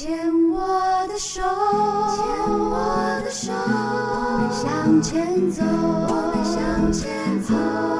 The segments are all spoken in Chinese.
牵我的手，牵我的手，我们向前走，我们向前走。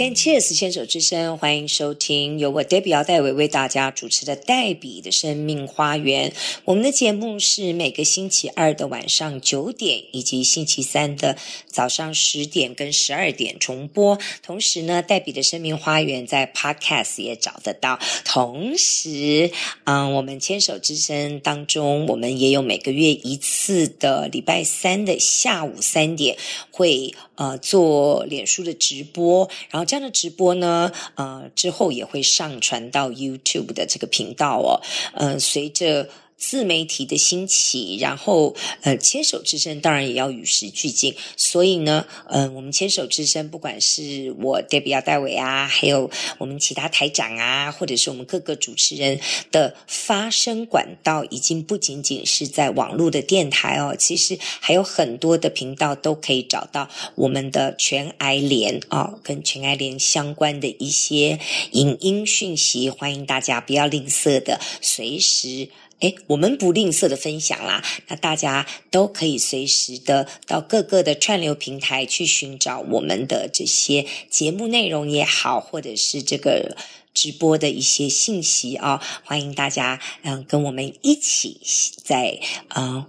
Cheers！牵手之声，欢迎收听由我 Debbie 姚代伟为大家主持的黛比的生命花园。我们的节目是每个星期二的晚上九点，以及星期三的早上十点跟十二点重播。同时呢，黛比的生命花园在 Podcast 也找得到。同时，嗯，我们牵手之声当中，我们也有每个月一次的礼拜三的下午三点会呃做脸书的直播，然后。这样的直播呢，呃，之后也会上传到 YouTube 的这个频道哦。嗯、随着。自媒体的兴起，然后呃，牵手之声当然也要与时俱进。所以呢，嗯、我们牵手之声，不管是我 Debbie 姚代伟啊，还有我们其他台长啊，或者是我们各个主持人的发声管道，已经不仅仅是在网络的电台哦，其实还有很多的频道都可以找到我们的全癌联啊、哦，跟全癌联相关的一些影音讯息，欢迎大家不要吝啬的随时。诶，我们不吝啬的分享啦，那大家都可以随时的到各个的串流平台去寻找我们的这些节目内容也好，或者是这个直播的一些信息啊、哦，欢迎大家嗯跟我们一起在嗯，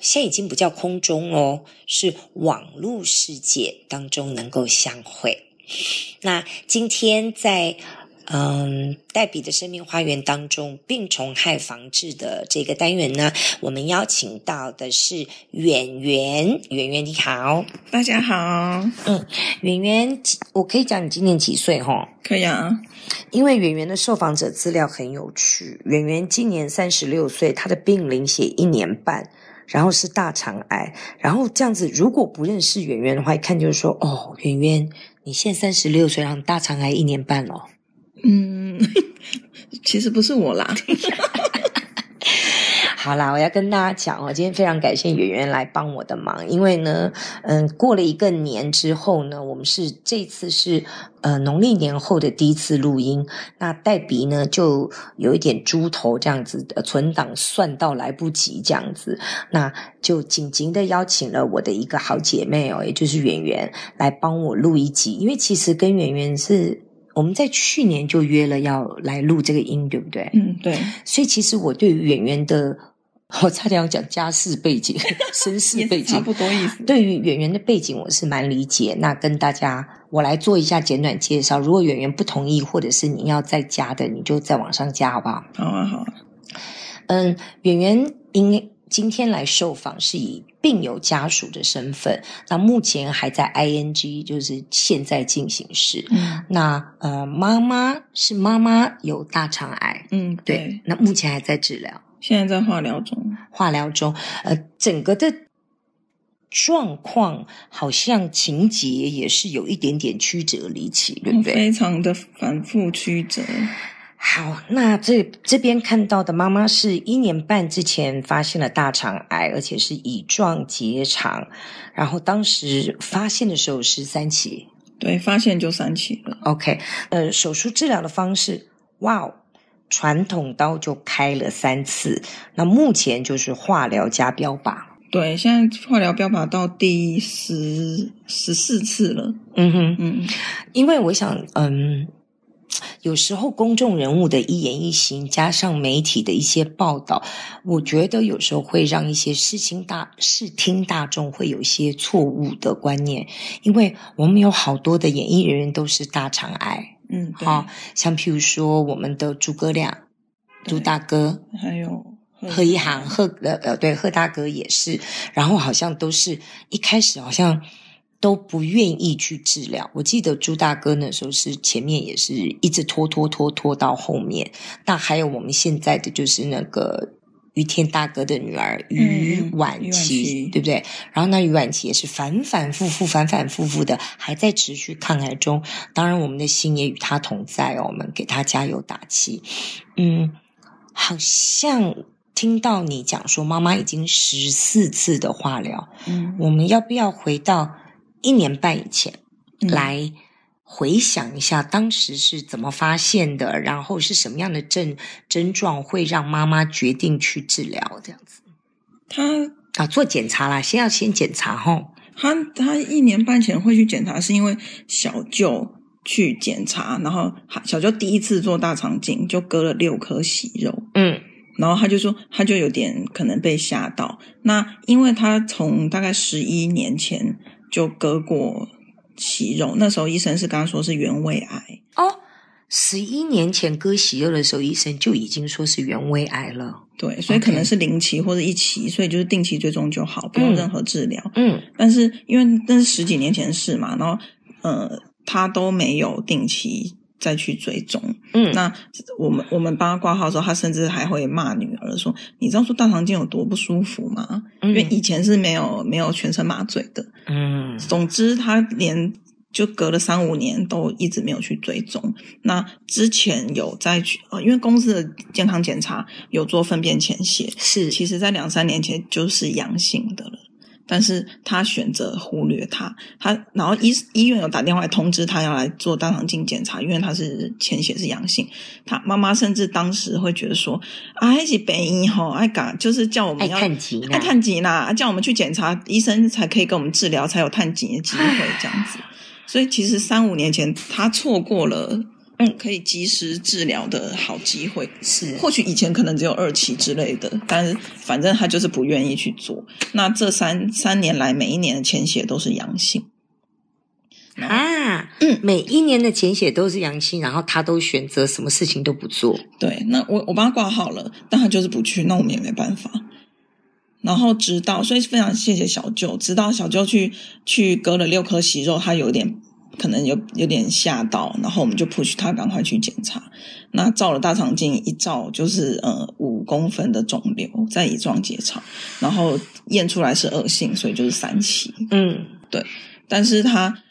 现在已经不叫空中哦，是网络世界当中能够相会。那今天在。嗯，黛比的生命花园当中，病虫害防治的这个单元呢，我们邀请到的是圆圆。圆圆你好，大家好。嗯，圆圆，我可以讲你今年几岁哈？可以啊，因为圆圆的受访者资料很有趣。圆圆今年三十六岁，她的病龄写一年半，然后是大肠癌。然后这样子，如果不认识圆圆的话，一看就是说，哦，圆圆，你现在三十六岁，然后大肠癌一年半了。嗯，其实不是我啦。好啦，我要跟大家讲哦，今天非常感谢圆圆来帮我的忙，因为呢，嗯，过了一个年之后呢，我们是这次是呃农历年后的第一次录音，那黛比呢就有一点猪头这样子的存档算到来不及这样子，那就紧急的邀请了我的一个好姐妹哦，也就是圆圆来帮我录一集，因为其实跟圆圆是。我们在去年就约了要来录这个音，对不对？嗯，对。所以其实我对于圆圆的，我差点要讲家世背景、身世背景，差不多意思。对于圆圆的背景，我是蛮理解。那跟大家，我来做一下简短介绍。如果圆圆不同意，或者是你要再加的，你就再往上加，好不好？好啊，好啊。嗯，圆圆应。今天来受访是以病友家属的身份，那目前还在 ING，就是现在进行时。嗯，那呃，妈妈是妈妈有大肠癌，嗯，对，对，那目前还在治疗，现在在化疗中，化疗中。呃，整个的状况好像情节也是有一点点曲折离奇，对不对？非常的反复曲折。好，那这这边看到的妈妈是一年半之前发现了大肠癌，而且是乙状结肠，然后当时发现的时候是三期，对，发现就三期了。OK，呃，手术治疗的方式，哇哦，传统刀就开了三次，那目前就是化疗加标靶，对，现在化疗标靶到第十十四次了。嗯哼，嗯，因为我想，嗯。有时候公众人物的一言一行，加上媒体的一些报道，我觉得有时候会让一些视听大视听大众会有一些错误的观念，因为我们有好多的演艺人员都是大肠癌，嗯，好，像譬如说我们的诸葛亮，朱大哥，还有贺一航，贺呃呃对，贺大哥也是，然后好像都是一开始好像。都不愿意去治疗。我记得朱大哥那时候是前面也是一直拖拖拖拖到后面。那还有我们现在的就是那个于天大哥的女儿于婉琪，对不对？然后那于婉琪也是反反复复、反反复复的还在持续抗癌中。当然，我们的心也与他同在哦，我们给他加油打气。嗯，好像听到你讲说妈妈已经十四次的化疗。嗯，我们要不要回到？一年半以前来回想一下当时是怎么发现的，然后是什么样的症症状会让妈妈决定去治疗这样子？他啊，做检查啦，先要先检查吼。他他一年半前会去检查，是因为小舅去检查，然后小舅第一次做大肠镜就割了六颗息肉，嗯，然后他就说他就有点可能被吓到。那因为他从大概十一年前就割过。息肉，那时候医生是刚刚说是原位癌哦。十一年前割息肉的时候，医生就已经说是原位癌了。对，所以可能是零期或者一期，所以就是定期追踪就好，不用任何治疗。嗯，但是因为那是十几年前的事嘛，然后呃，他都没有定期。再去追踪，嗯，那我们我们帮他挂号的时候，他甚至还会骂女儿说：“你知道说大肠镜有多不舒服吗？”嗯，因为以前是没有没有全身麻醉的，嗯，总之他连就隔了三五年都一直没有去追踪。那之前有再去，呃，因为公司的健康检查有做粪便潜血，是，其实在两三年前就是阳性的了。但是他选择忽略他，他然后医医院有打电话来通知他要来做大肠镜检查，因为他是潜血是阳性。他妈妈甚至当时会觉得说：“啊，还是北医吼，爱搞就是叫我们要爱探急，爱探急啦，叫我们去检查，医生才可以给我们治疗，才有探急的机会这样子。”所以其实三五年前他错过了。嗯，可以及时治疗的好机会是，或许以前可能只有二期之类的，但是反正他就是不愿意去做。那这三三年来，每一年的潜血都是阳性啊，嗯，每一年的潜血都是阳性，然后他都选择什么事情都不做。对，那我我帮他挂号了，但他就是不去，那我们也没办法。然后直到，所以非常谢谢小舅，直到小舅去去割了六颗息肉，他有点。可能有有点吓到，然后我们就 push 他赶快去检查。那照了大肠镜一照，就是呃五公分的肿瘤在乙状结肠，然后验出来是恶性，所以就是三期。嗯，对。但是他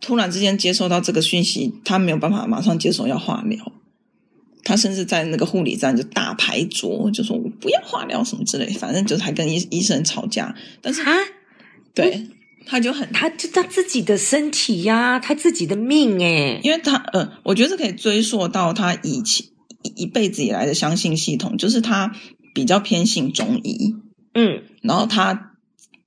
突然之间接收到这个讯息，他没有办法马上接受要化疗。他甚至在那个护理站就大排桌，就说我不要化疗什么之类，反正就是还跟医医生吵架。但是，啊，对。嗯他就很，他就他自己的身体呀、啊，他自己的命诶，因为他，呃，我觉得可以追溯到他以前一辈子以来的相信系统，就是他比较偏信中医，嗯，然后他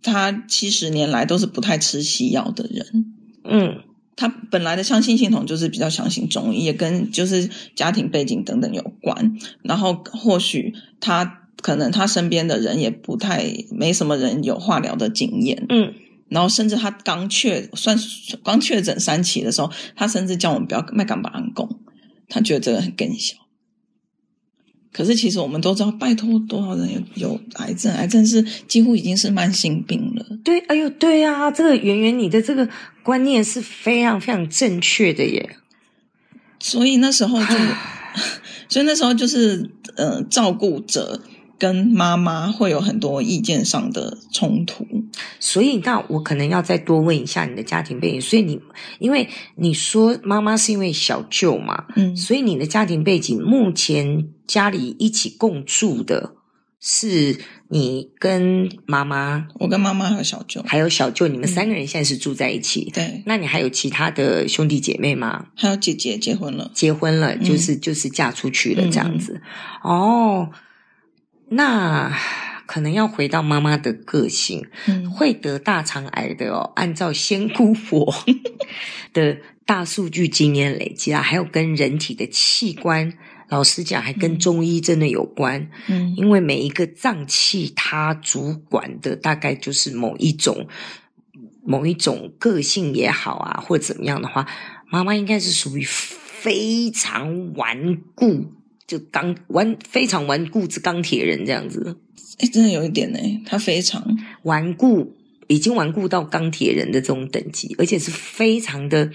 他七十年来都是不太吃西药的人，嗯，他本来的相信系统就是比较相信中医，也跟就是家庭背景等等有关，然后或许他可能他身边的人也不太没什么人有化疗的经验，嗯。然后甚至他刚确算刚确诊三期的时候，他甚至叫我们不要卖干巴安贡，他觉得这个很更小。可是其实我们都知道，拜托多少人有有癌症，癌症是几乎已经是慢性病了。对，哎呦，对啊，这个圆圆你的这个观念是非常非常正确的耶。所以那时候就，所以那时候就是呃，照顾者。跟妈妈会有很多意见上的冲突，所以那我可能要再多问一下你的家庭背景。所以你因为你说妈妈是因为小舅嘛，嗯，所以你的家庭背景目前家里一起共住的是你跟妈妈，我跟妈妈还有小舅，还有小舅，你们三个人现在是住在一起。嗯、对，那你还有其他的兄弟姐妹吗？还有姐姐结婚了，结婚了，就是、嗯、就是嫁出去了这样子。嗯、哦。那可能要回到妈妈的个性，嗯，会得大肠癌的哦。按照仙姑婆 的大数据经验累积啊，还有跟人体的器官，老实讲，还跟中医真的有关。嗯，因为每一个脏器它主管的大概就是某一种某一种个性也好啊，或者怎么样的话，妈妈应该是属于非常顽固。就钢顽非常顽固之钢铁人这样子，哎，真的有一点呢，他非常顽固，已经顽固到钢铁人的这种等级，而且是非常的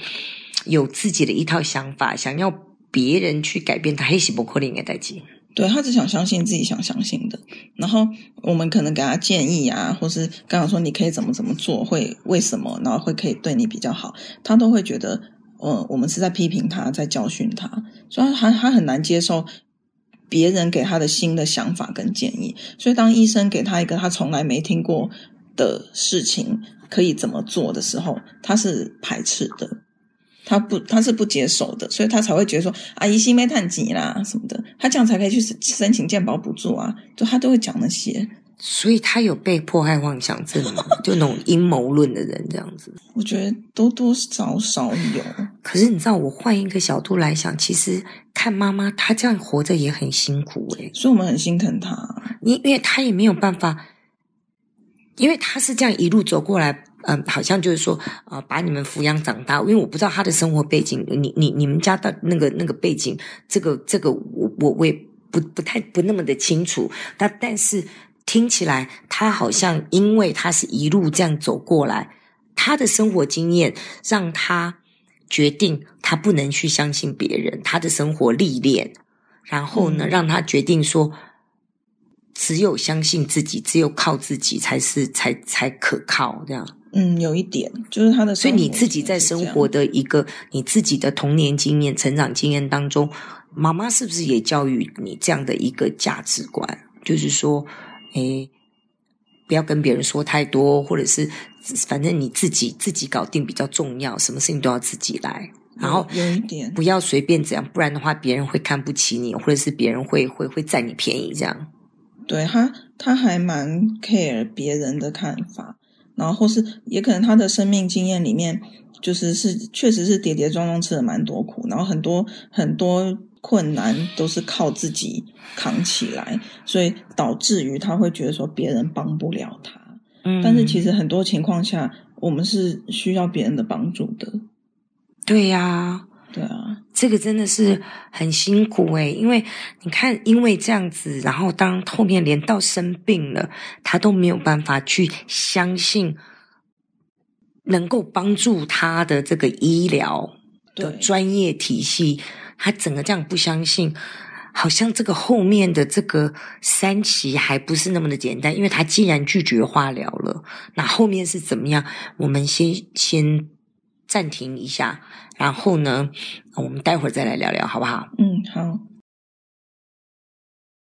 有自己的一套想法，想要别人去改变他，黑西伯克林的代际。对，他只想相信自己想相信的，然后我们可能给他建议啊，或是刚刚说你可以怎么怎么做，会为什么，然后会可以对你比较好，他都会觉得。呃，我们是在批评他，在教训他，所以他他很难接受别人给他的新的想法跟建议。所以当医生给他一个他从来没听过的事情可以怎么做的时候，他是排斥的。他不他是不接受的，所以他才会觉得说啊，医师没探级啦什么的，他这样才可以去申请健保补助啊，就他都会讲那些。所以他有被迫害妄想症吗？就那种阴谋论的人这样子，我觉得多多少少有。可是你知道，我换一个角度来想，其实看妈妈她这样活着也很辛苦诶，所以我们很心疼她。因因为她也没有办法，因为她是这样一路走过来，嗯，好像就是说，呃，把你们抚养长大。因为我不知道她的生活背景，你你你们家的那个那个背景，这个这个我我我也不不太不那么的清楚。但但是。听起来，他好像因为他是一路这样走过来，他的生活经验让他决定他不能去相信别人。他的生活历练，然后呢，让他决定说，只有相信自己，只有靠自己才是才才可靠。这样，嗯，有一点就是他的。所以你自己在生活的一个你自己的童年经验、成长经验当中，妈妈是不是也教育你这样的一个价值观？就是说。诶，不要跟别人说太多，或者是反正你自己自己搞定比较重要，什么事情都要自己来。然后有一点，不要随便这样，不然的话别人会看不起你，或者是别人会会会占你便宜这样。对他，他还蛮 care 别人的看法，然后或是也可能他的生命经验里面，就是是确实是跌跌撞撞吃了蛮多苦，然后很多很多。困难都是靠自己扛起来，所以导致于他会觉得说别人帮不了他。嗯，但是其实很多情况下，我们是需要别人的帮助的。对呀，对啊，这个真的是很辛苦诶，因为你看，因为这样子，然后当后面连到生病了，他都没有办法去相信能够帮助他的这个医疗的专业体系。他整个这样不相信，好像这个后面的这个三期还不是那么的简单，因为他既然拒绝化疗了，那后面是怎么样？我们先先暂停一下，然后呢，我们待会儿再来聊聊，好不好？嗯，好。